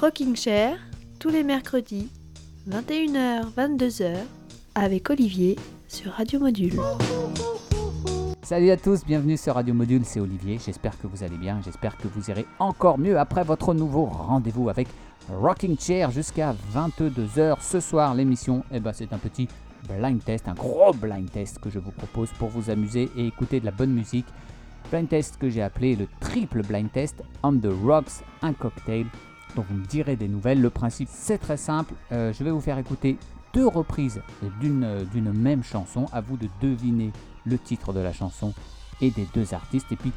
Rocking Chair, tous les mercredis, 21h, 22h, avec Olivier sur Radio Module. Salut à tous, bienvenue sur Radio Module, c'est Olivier. J'espère que vous allez bien, j'espère que vous irez encore mieux après votre nouveau rendez-vous avec Rocking Chair jusqu'à 22h. Ce soir, l'émission, eh ben, c'est un petit blind test, un gros blind test que je vous propose pour vous amuser et écouter de la bonne musique. Blind test que j'ai appelé le triple blind test on the rocks, un cocktail dont vous me direz des nouvelles. Le principe c'est très simple, euh, je vais vous faire écouter deux reprises d'une d'une même chanson, à vous de deviner le titre de la chanson et des deux artistes. Et puis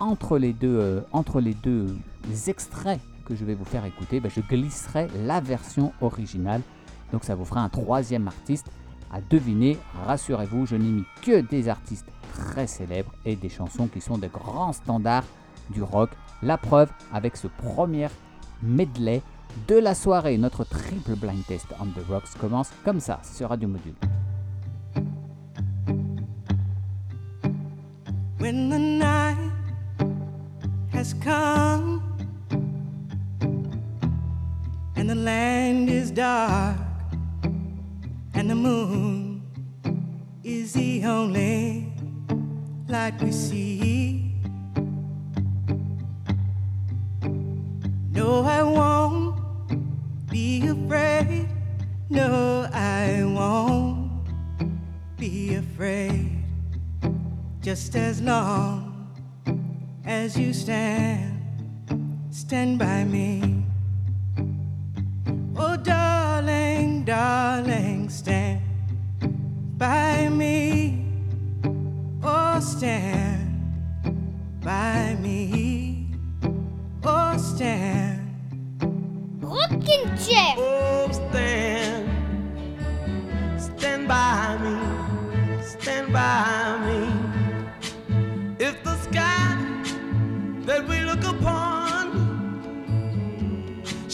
entre les deux, euh, entre les deux extraits que je vais vous faire écouter, ben, je glisserai la version originale. Donc ça vous fera un troisième artiste à deviner. Rassurez-vous, je n'ai mis que des artistes très célèbres et des chansons qui sont des grands standards du rock. La preuve avec ce premier medley de la soirée. Notre triple blind test on the rocks commence comme ça sur Radio Module. When the night has come and the land is dark and the moon is the only light we see. No, I won't be afraid. No, I won't be afraid. Just as long as you stand, stand by me. Oh, darling, darling, stand by me. Oh, stand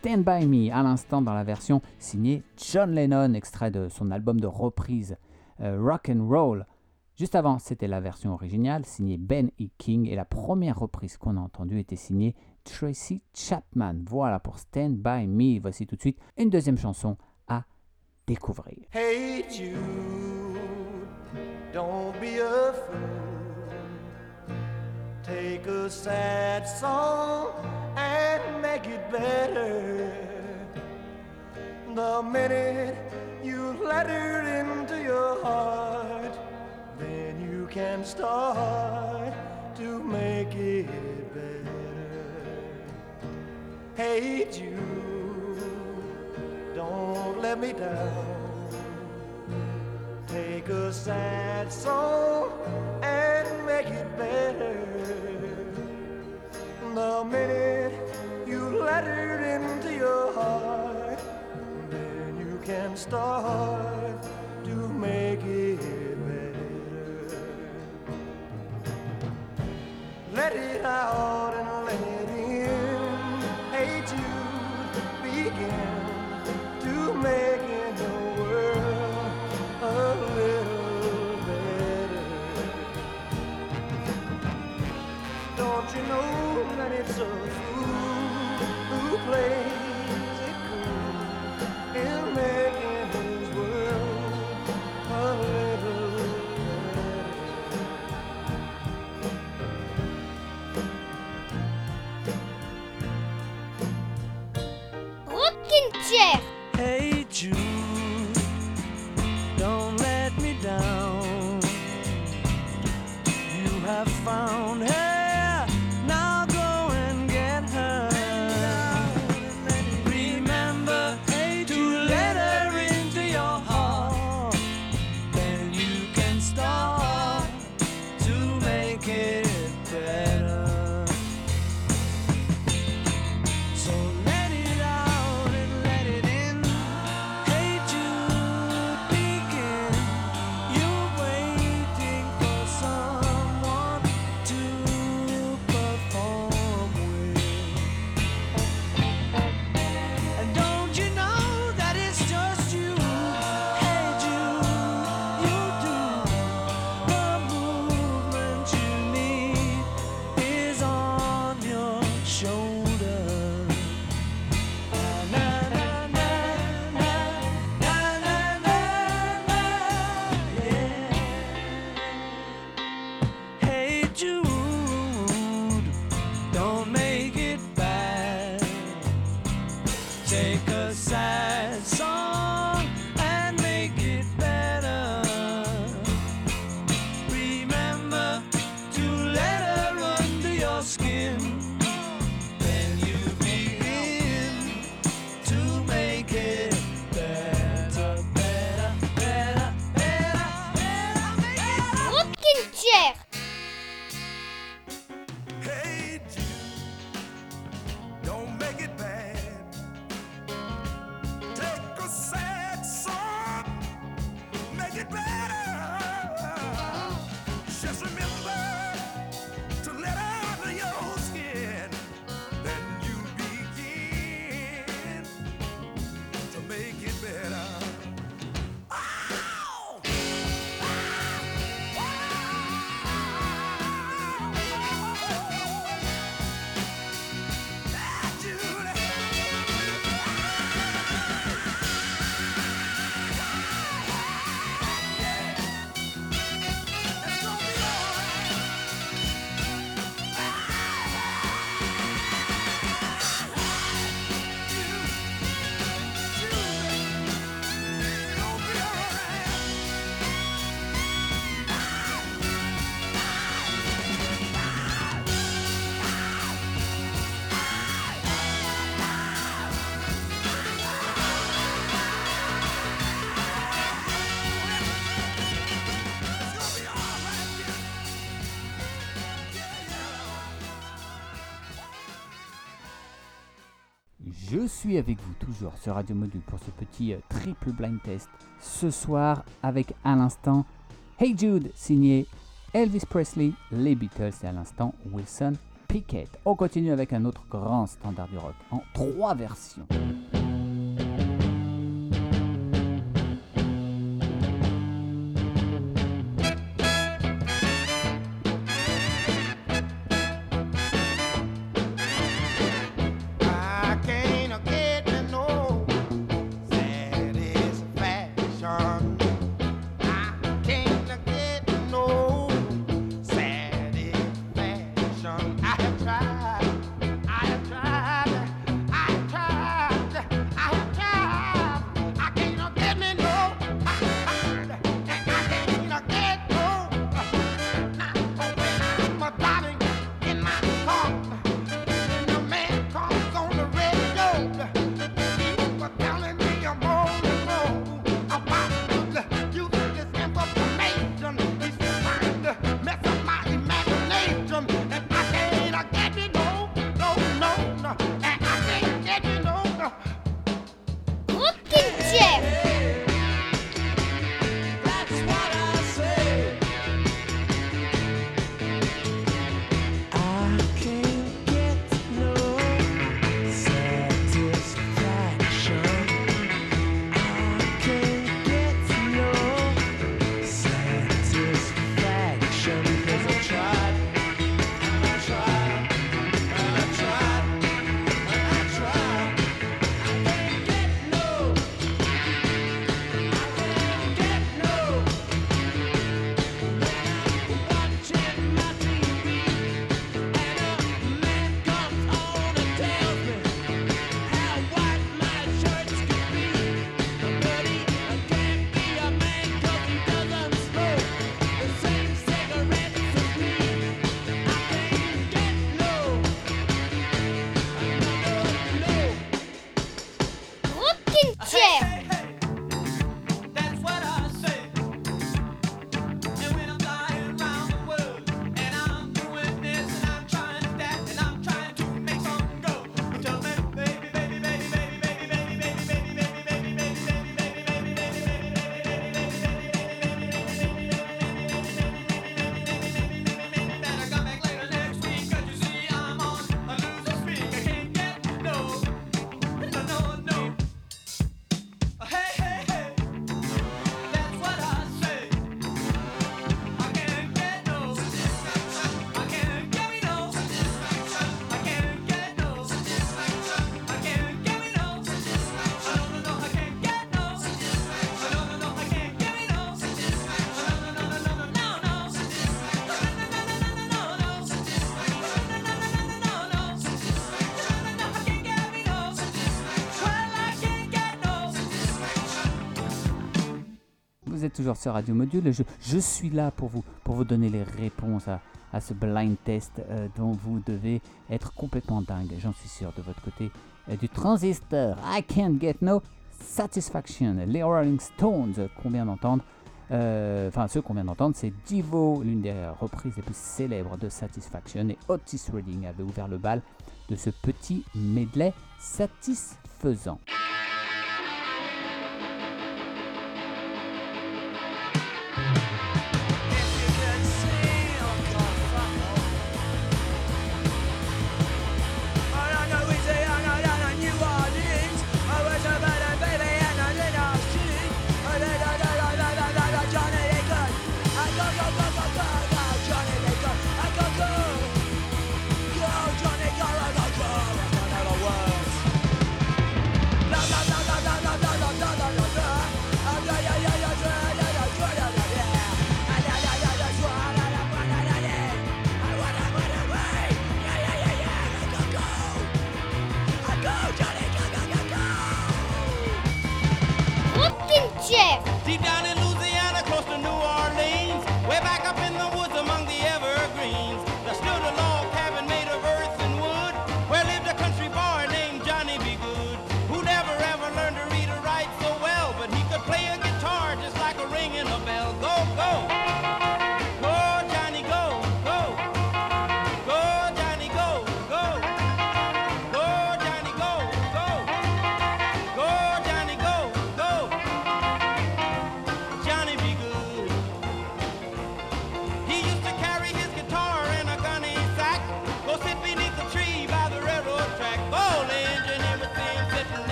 Stand By Me à l'instant dans la version signée John Lennon, extrait de son album de reprise euh, Rock and Roll. Juste avant, c'était la version originale signée Ben E. King et la première reprise qu'on a entendue était signée Tracy Chapman. Voilà pour Stand By Me. Voici tout de suite une deuxième chanson à découvrir. Hey Jude, don't be a fool. Take a sad song make it better. The minute you let her into your heart, then you can start to make it better. Hey Jude, don't let me down. Take a sad song and make it better. The minute you let it into your heart, then you can start to make it better. Let it out and let it in. Hate you to begin to make it the world a little better. Don't you know that it's a place it cool. It'll make Je suis avec vous toujours sur Radio Module pour ce petit euh, triple blind test. Ce soir avec à l'instant Hey Jude signé Elvis Presley, les Beatles et à l'instant Wilson Pickett. On continue avec un autre grand standard du rock en trois versions. Sur Radio Module je, suis là pour vous, pour vous donner les réponses à, ce blind test euh, dont vous devez être complètement dingue, j'en suis sûr, de votre côté euh, du transistor. I can't get no satisfaction. Les Rolling Stones euh, qu'on vient d'entendre. Enfin, ceux qu'on vient d'entendre, c'est Divo, l'une des reprises les plus célèbres de Satisfaction, et Otis Redding avait ouvert le bal de ce petit medley satisfaisant. Bye.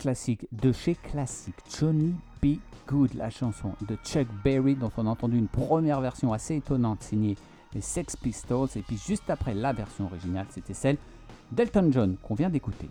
Classique de chez Classique, Johnny B. Good, la chanson de Chuck Berry dont on a entendu une première version assez étonnante signée les Sex Pistols et puis juste après la version originale c'était celle d'Elton John qu'on vient d'écouter.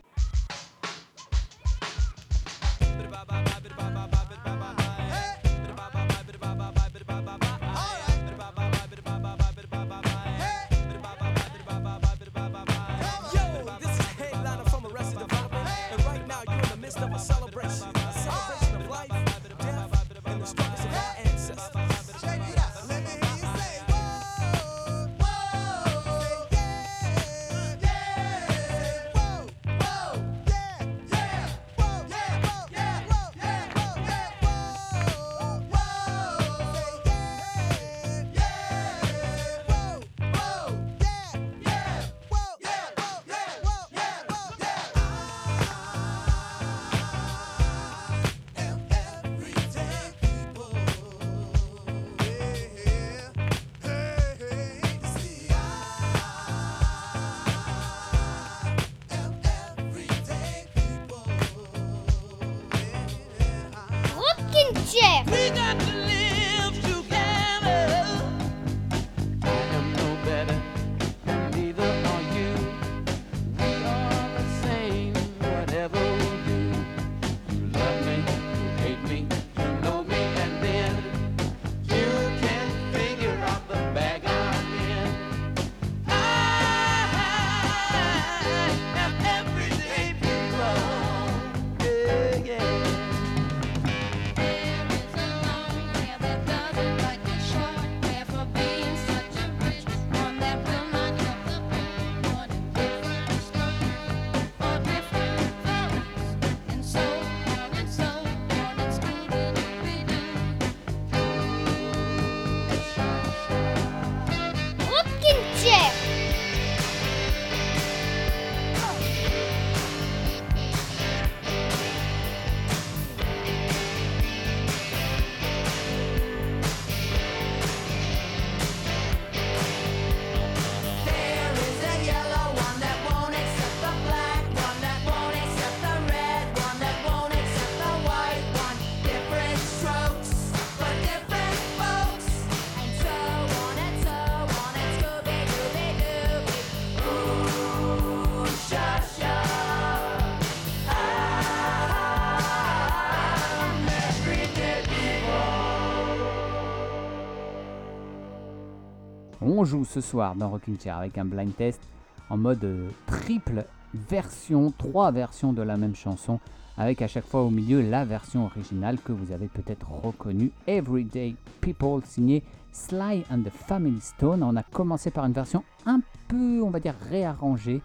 On joue ce soir dans Rocking Chair avec un blind test en mode euh, triple version, trois versions de la même chanson, avec à chaque fois au milieu la version originale que vous avez peut-être reconnue, Everyday People, signé Sly and the Family Stone. On a commencé par une version un peu, on va dire, réarrangée,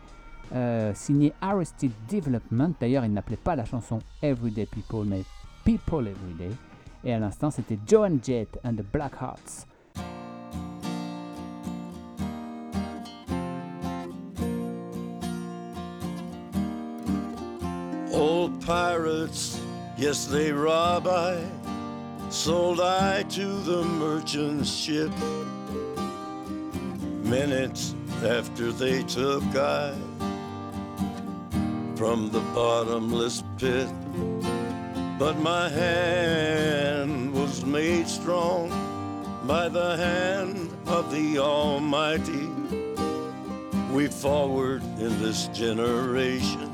euh, signée Arrested Development. D'ailleurs, il n'appelait pas la chanson Everyday People, mais People Everyday. Et à l'instant, c'était Joan Jett and the Black Hearts. Old pirates, yes, they rob I. Sold I to the merchant ship. Minutes after they took I from the bottomless pit. But my hand was made strong by the hand of the Almighty. We forward in this generation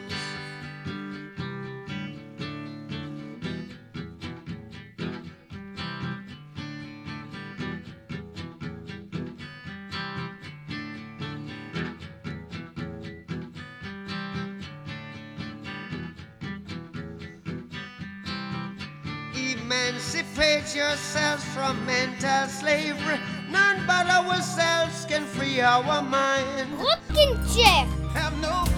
Yourselves from mental slavery. None but ourselves can free our mind. Rocking chair. Have no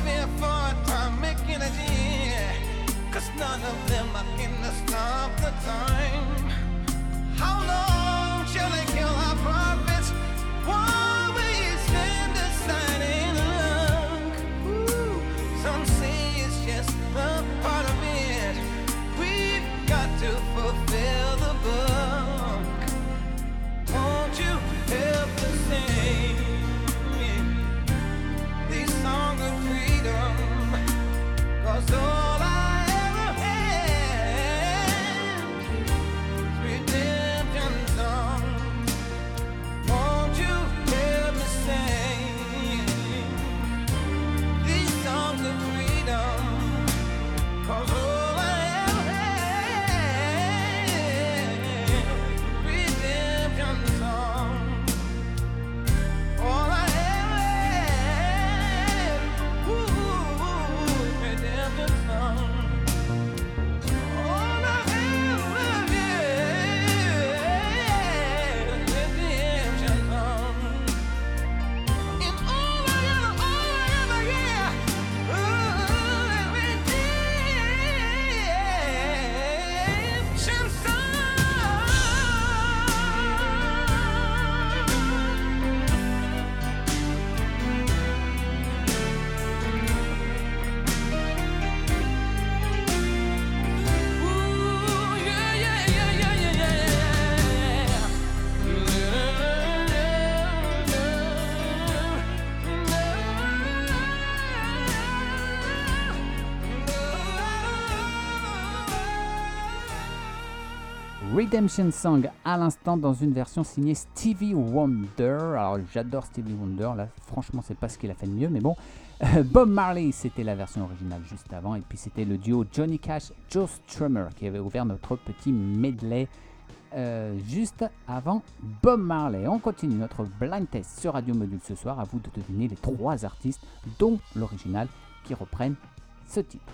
Redemption Song à l'instant dans une version signée Stevie Wonder. Alors j'adore Stevie Wonder, là franchement c'est pas ce qu'il a fait de mieux, mais bon. Euh, Bob Marley, c'était la version originale juste avant. Et puis c'était le duo Johnny Cash, Joe Strummer qui avait ouvert notre petit medley euh, juste avant Bob Marley. On continue notre blind test sur Radio Module ce soir. À vous de deviner les trois artistes, dont l'original, qui reprennent ce titre.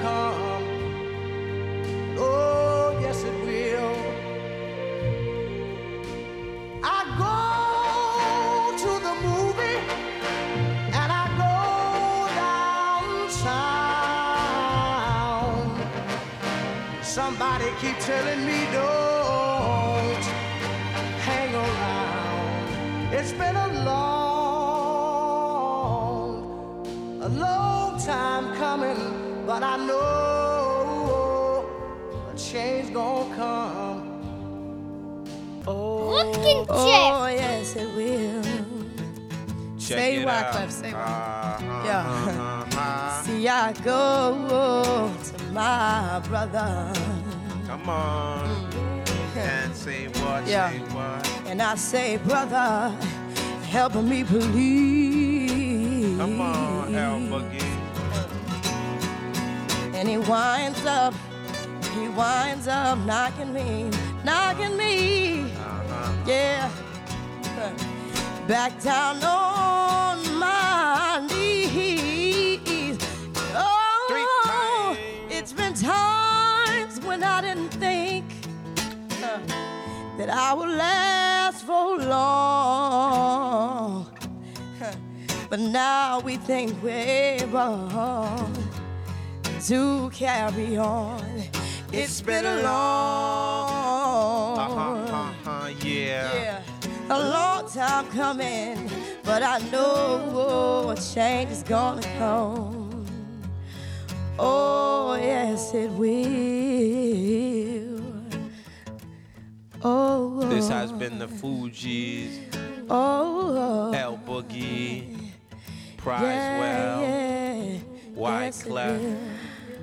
come. Somebody keep telling me don't hang around. It's been a long, a long time coming, but I know a change gonna come. Oh, Rocking chair. Oh, yes, it will. Say it what, out. Clef, say what. Uh-huh, Yeah. uh-huh. See, I go to my brother Come on. And say what, Yeah. say what. and I say, brother, help me believe. Come on, Boogie. And he winds up, he winds up knocking me, knocking me. Uh-huh. Yeah. Back down on that I will last for long. But now we think we're able to carry on. it's been a long, Uh-huh, uh-huh, yeah. yeah, a long time coming, but I know a change is gonna come. Oh, yes, it will. Oh, This has been the Fugees, oh, L Boogie, Prize yeah. White Yes, Clef.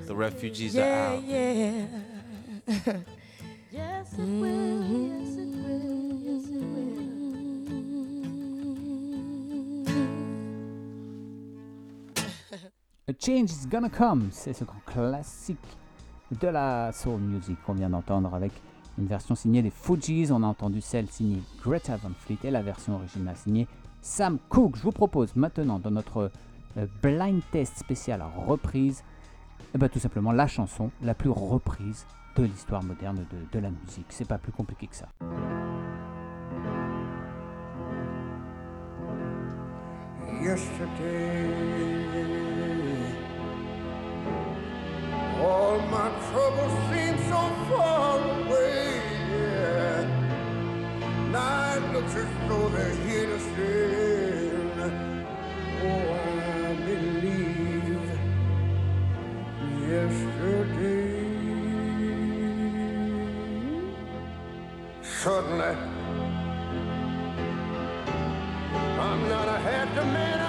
The refugees are out. yeah. yes, it will. Yes, it will. Yes, it A Change is Gonna Come, c'est ce grand classique de la soul music qu'on vient d'entendre avec une version signée des Fugees. On a entendu celle signée Greta Van Fleet et la version originale signée Sam Cooke. Je vous propose maintenant dans notre euh, blind test spécial reprise, eh ben, tout simplement la chanson la plus reprise de l'histoire moderne de, de la musique. C'est pas plus compliqué que ça. yesterday. All my troubles seem so far away. night looks as though they're here to stay. Oh, I believe yesterday. Suddenly, I'm not a happy man.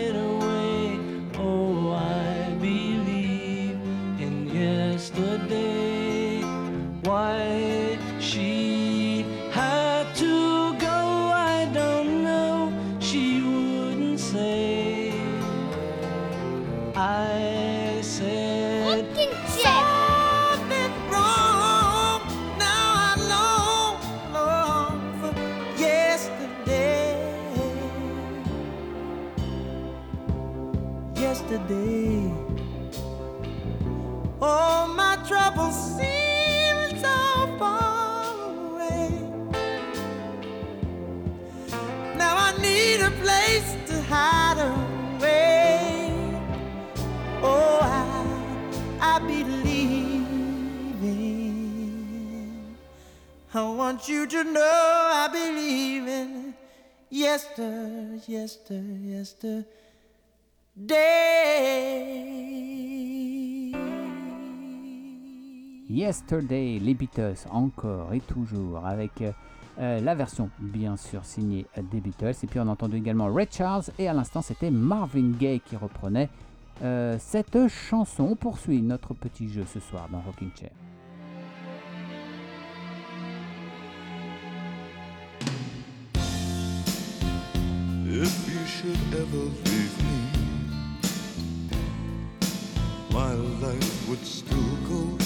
want you to know I believe in yesterday. Yesterday, les Beatles encore et toujours avec euh, euh, la version bien sûr signée des Beatles. Et puis on a entendu également Ray Charles et à l'instant c'était Marvin Gaye qui reprenait euh, cette chanson. On poursuit notre petit jeu ce soir dans Rocking Chair. If you should ever leave me, my life would still go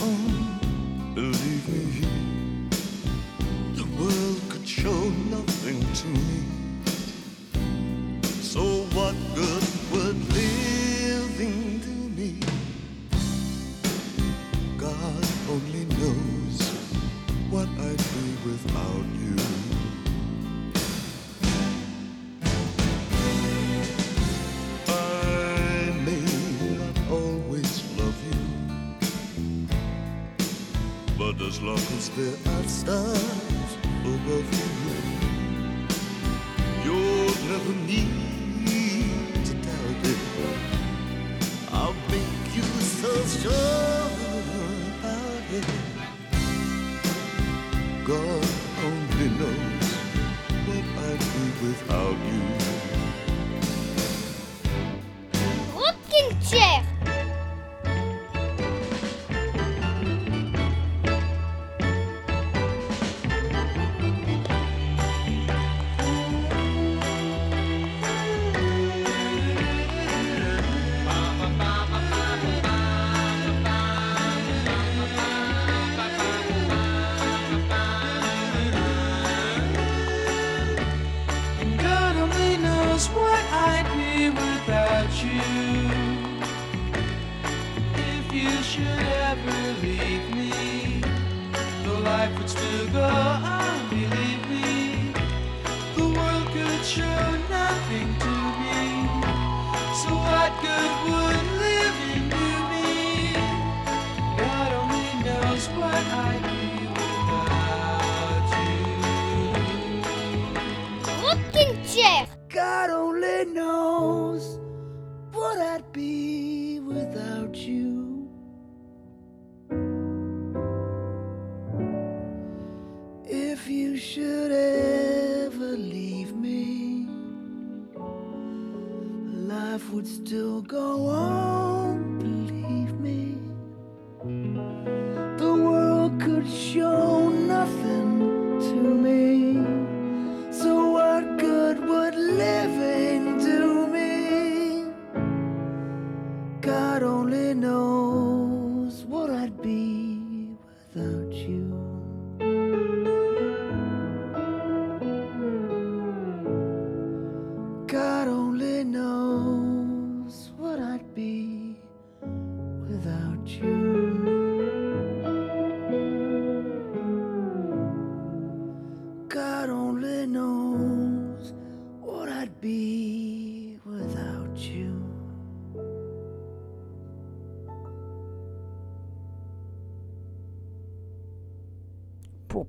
God only knows what I'd be without you. If you should ever leave me, life would still go on.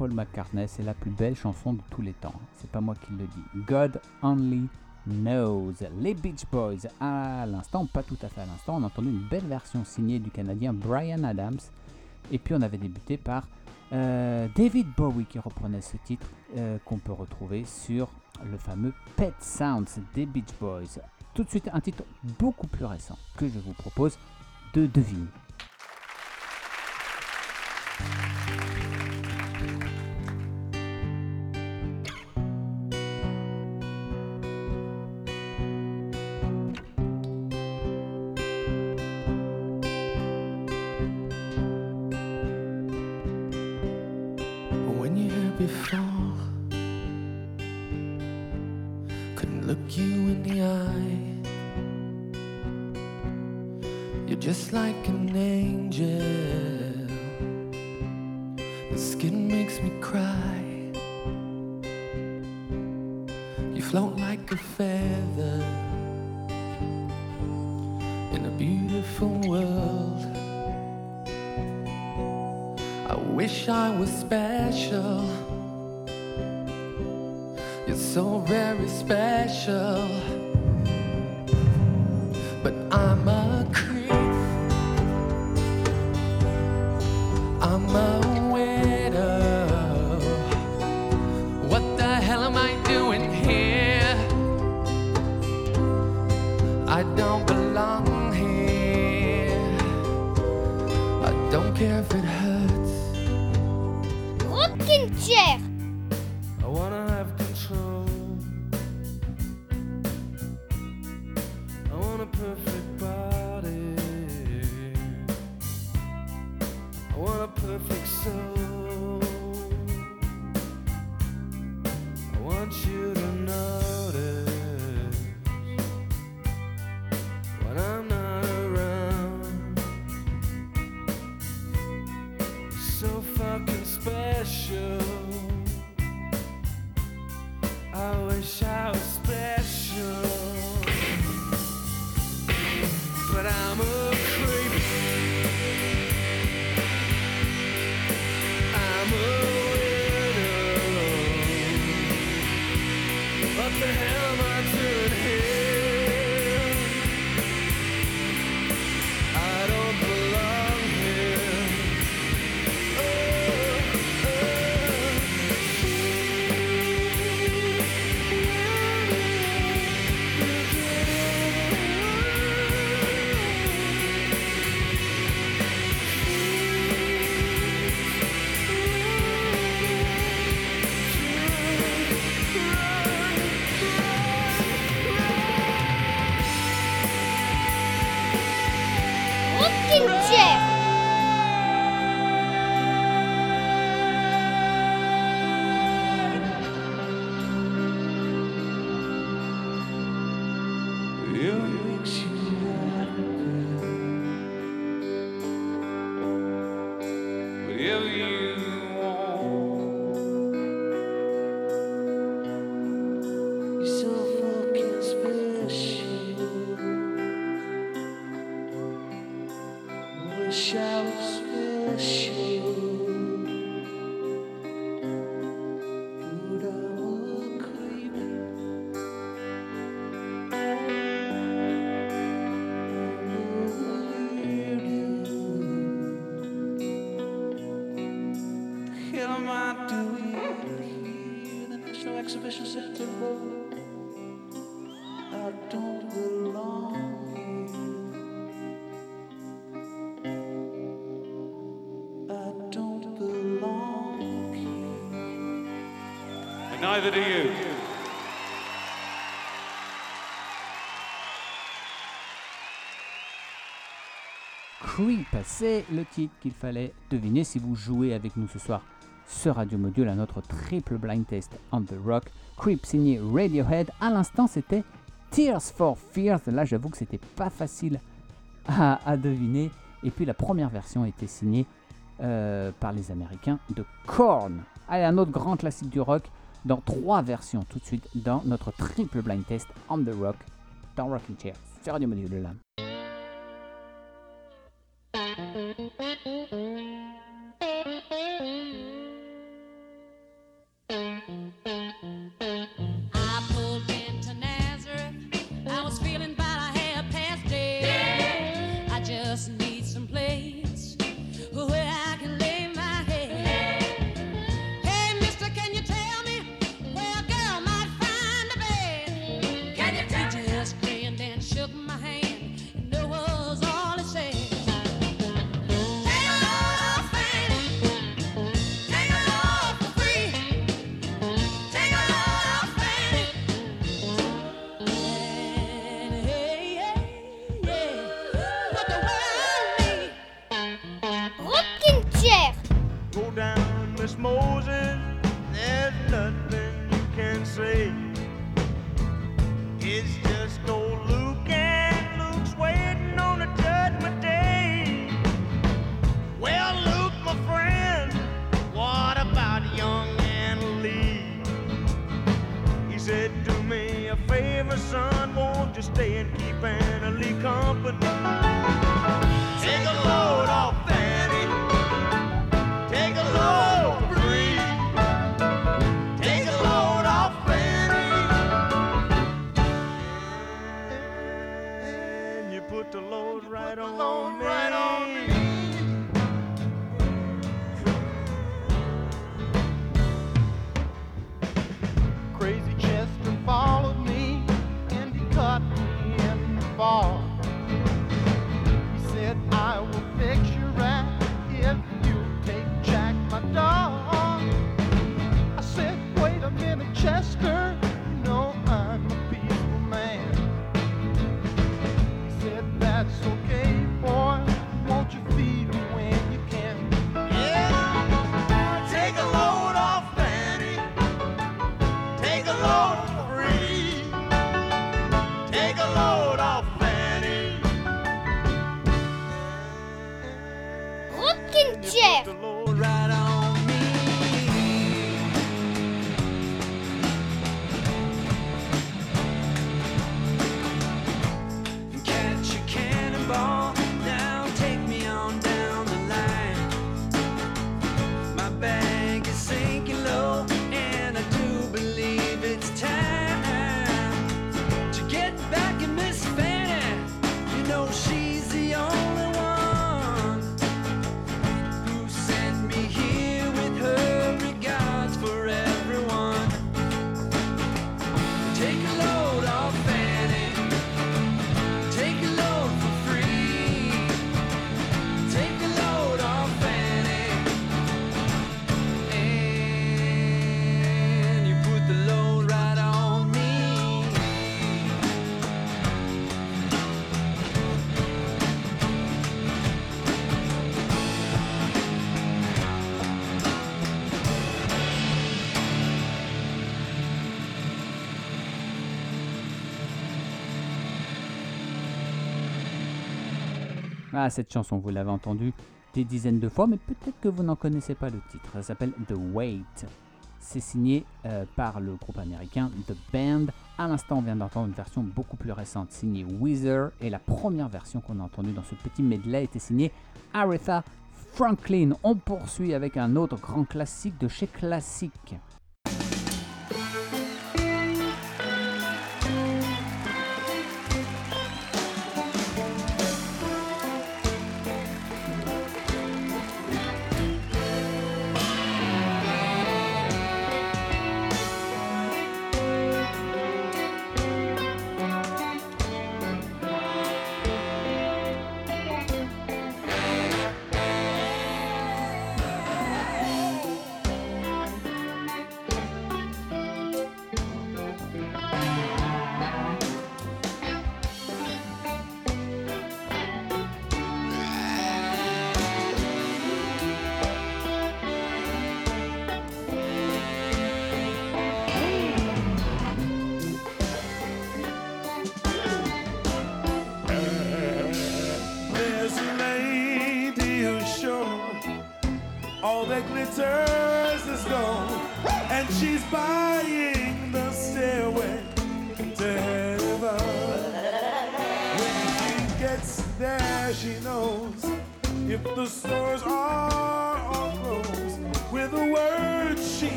Paul McCartney, c'est la plus belle chanson de tous les temps. C'est pas moi qui le dis. God Only Knows. Les Beach Boys, à l'instant, pas tout à fait à l'instant, on a entendu une belle version signée du Canadien Brian Adams. Et puis on avait débuté par euh, David Bowie qui reprenait ce titre euh, qu'on peut retrouver sur le fameux Pet Sounds des Beach Boys. Tout de suite un titre beaucoup plus récent que je vous propose de deviner. Before, couldn't look you in the eye. You're just like an angel. Your skin makes me cry. You float like a feather in a beautiful world. I wish I was special. Very special. Creep, c'est le titre qu'il fallait deviner si vous jouez avec nous ce soir sur Radio Module à notre triple blind test on the rock. Creep signé Radiohead. À l'instant, c'était Tears for Fears. Là, j'avoue que c'était pas facile à, à deviner. Et puis la première version était signée euh, par les Américains de Korn. Allez, un autre grand classique du rock dans trois versions tout de suite dans notre triple blind test on the rock dans Rocking Chair sur Radio Module. Ah, cette chanson, vous l'avez entendue des dizaines de fois, mais peut-être que vous n'en connaissez pas le titre. Ça s'appelle The Wait. C'est signé euh, par le groupe américain The Band. À l'instant, on vient d'entendre une version beaucoup plus récente signée Weezer. Et la première version qu'on a entendue dans ce petit medley était signée Aretha Franklin. On poursuit avec un autre grand classique de chez Classic.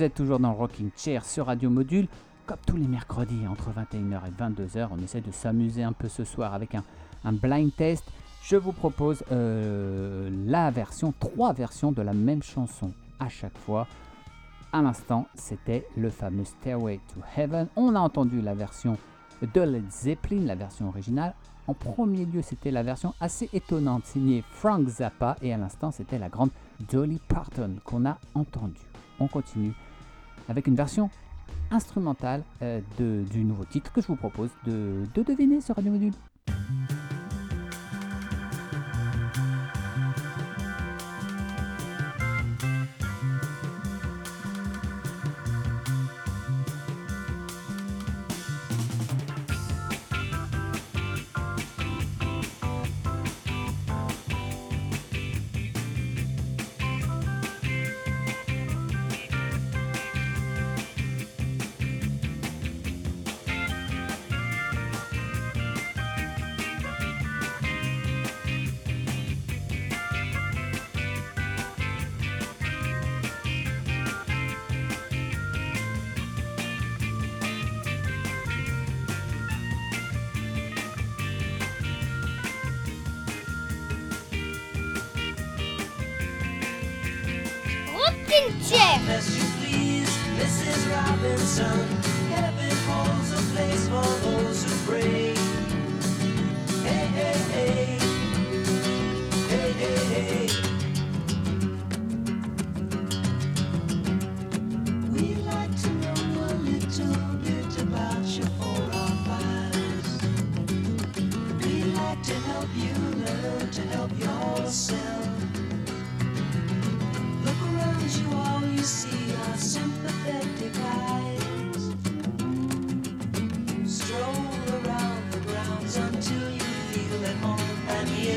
Vous êtes toujours dans Rocking Chair sur Radio Module. Comme tous les mercredis, entre 21h et 22h, on essaie de s'amuser un peu ce soir avec un, un blind test. Je vous propose euh, la version, trois versions de la même chanson à chaque fois. À l'instant, c'était le fameux Stairway to Heaven. On a entendu la version de Led Zeppelin, la version originale. En premier lieu, c'était la version assez étonnante signée Frank Zappa. Et à l'instant, c'était la grande Dolly Parton qu'on a entendue. On continue avec une version instrumentale euh, du nouveau titre que je vous propose de, de deviner sur Radio Module.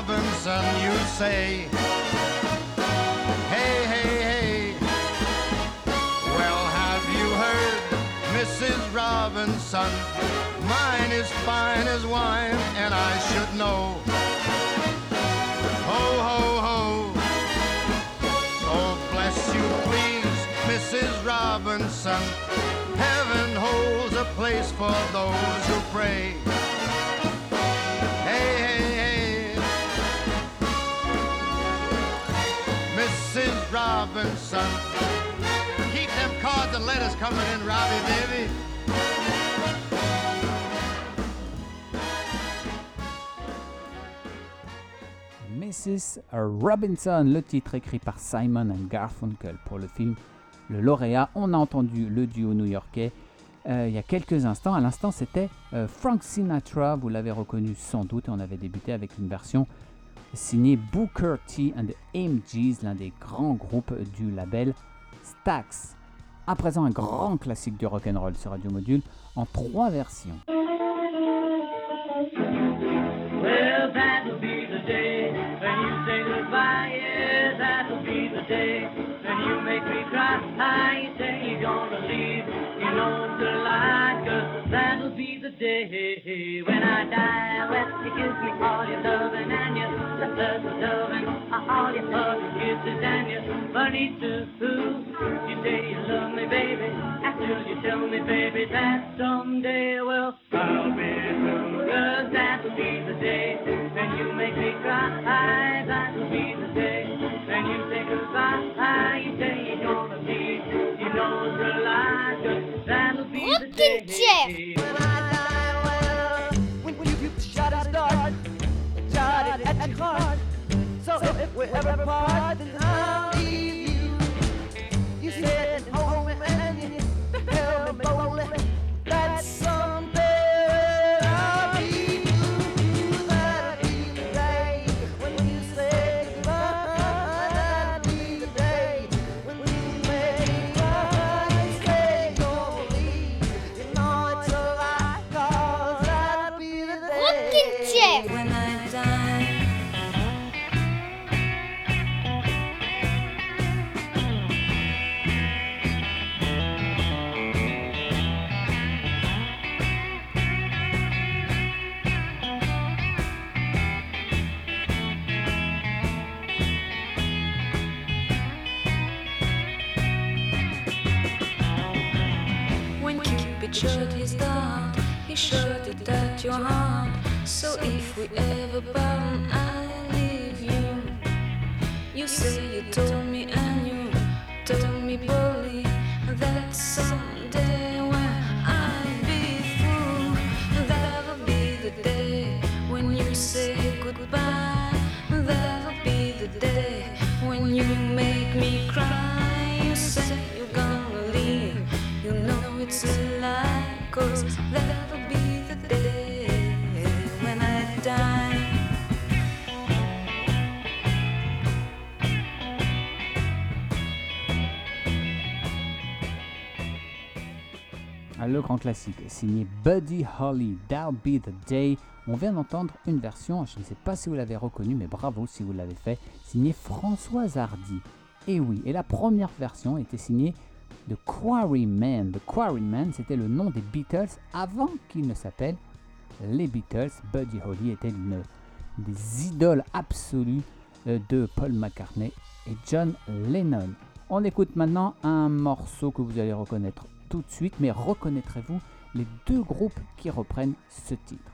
Robinson, you say. Hey, hey, hey. Well, have you heard, Mrs. Robinson? Mine is fine as wine, and I should know. Ho, ho, ho. Oh, bless you, please, Mrs. Robinson. Heaven holds a place for those who pray. Keep them cards and letters coming in, Robbie, baby. Mrs. Robinson, le titre écrit par Simon and Garfunkel pour le film Le Lauréat. On a entendu le duo new-yorkais euh, il y a quelques instants. À l'instant, c'était euh, Frank Sinatra, vous l'avez reconnu sans doute, et on avait débuté avec une version signée Booker T and the AMGs, l'un des grands groupes du label Stax. À présent, un grand classique du rock'n'roll sur Radio Module en trois versions. All your hugs, kisses and your money too. You say you love me, baby, after you tell me, baby, that someday, well, I'll be through. 'Cause that'll be the day when you make me cry. That'll be the day when you say goodbye. You say you're gonna leave, you know it's a lie. 'cause that'll be the day. When if we ever part, then I'll leave you. You said we ever burn, I leave you. You say you told me and you told me boldly that someday when I'll be through, that'll be the day when you say goodbye. That'll be the day when you make me cry. You say you're gonna leave. You know it's a lie, cause that'll Le grand classique, signé Buddy Holly, That'll Be the Day. On vient d'entendre une version, je ne sais pas si vous l'avez reconnue, mais bravo si vous l'avez fait, signée Françoise Hardy. Et oui, et la première version était signée The Quarrymen. The Quarrymen, c'était le nom des Beatles avant qu'ils ne s'appellent les Beatles. Buddy Holly était une des idoles absolues euh, de Paul McCartney et John Lennon. On écoute maintenant un morceau que vous allez reconnaître tout de suite, mais reconnaîtrez-vous les deux groupes qui reprennent ce titre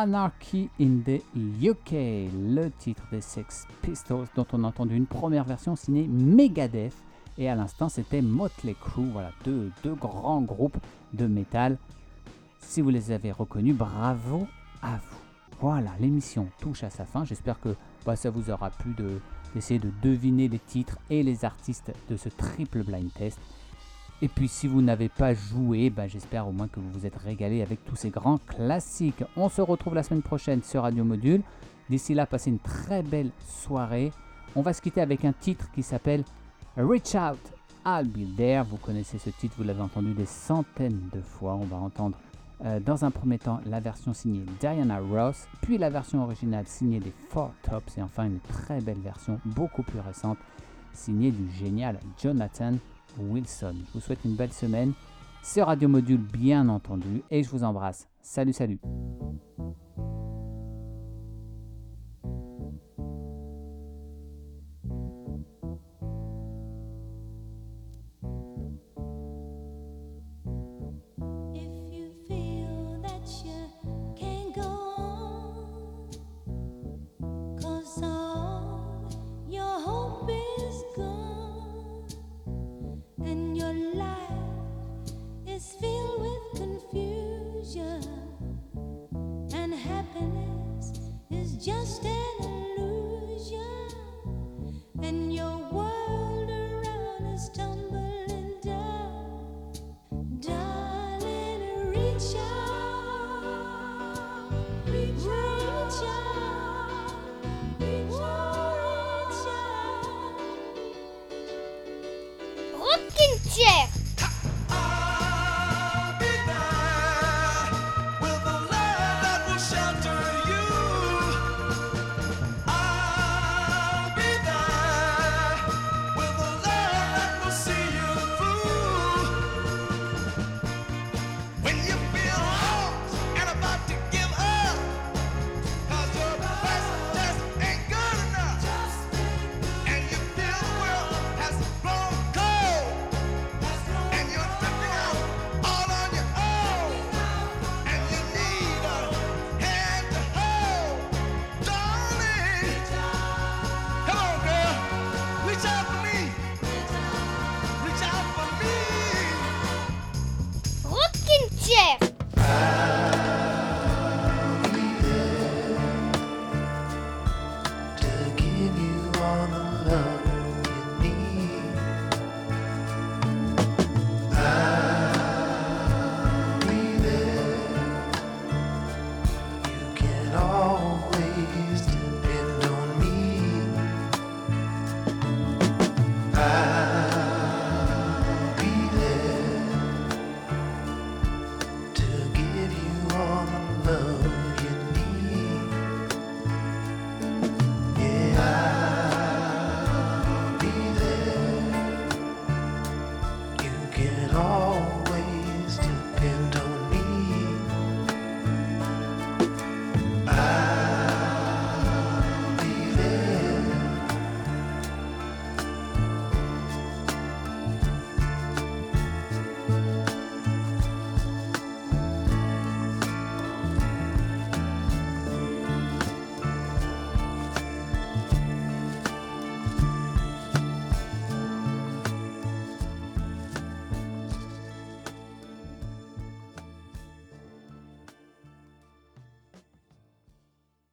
Anarchy in the UK, le titre des Sex Pistols dont on a entendu une première version signée Megadeth et à l'instant c'était Motley Crue, voilà deux, grands groupes de métal. Si vous les avez reconnus, bravo à vous. Voilà, l'émission touche à sa fin. J'espère que bah, ça vous aura plu de- d'essayer de deviner les titres et les artistes de ce triple blind test. Et puis si vous n'avez pas joué, bah, j'espère au moins que vous vous êtes régalé avec tous ces grands classiques. On se retrouve la semaine prochaine sur Radio Module. D'ici là, passez une très belle soirée. On va se quitter avec un titre qui s'appelle Reach Out, I'll Be There. Vous connaissez ce titre, vous l'avez entendu des centaines de fois. On va entendre euh, dans un premier temps la version signée Diana Ross, puis la version originale signée des Four Tops, et enfin une très belle version beaucoup plus récente signée du génial Jonathan Wilson. Je vous souhaite une belle semaine. C'est Radio Module bien entendu, et je vous embrasse. Salut, salut.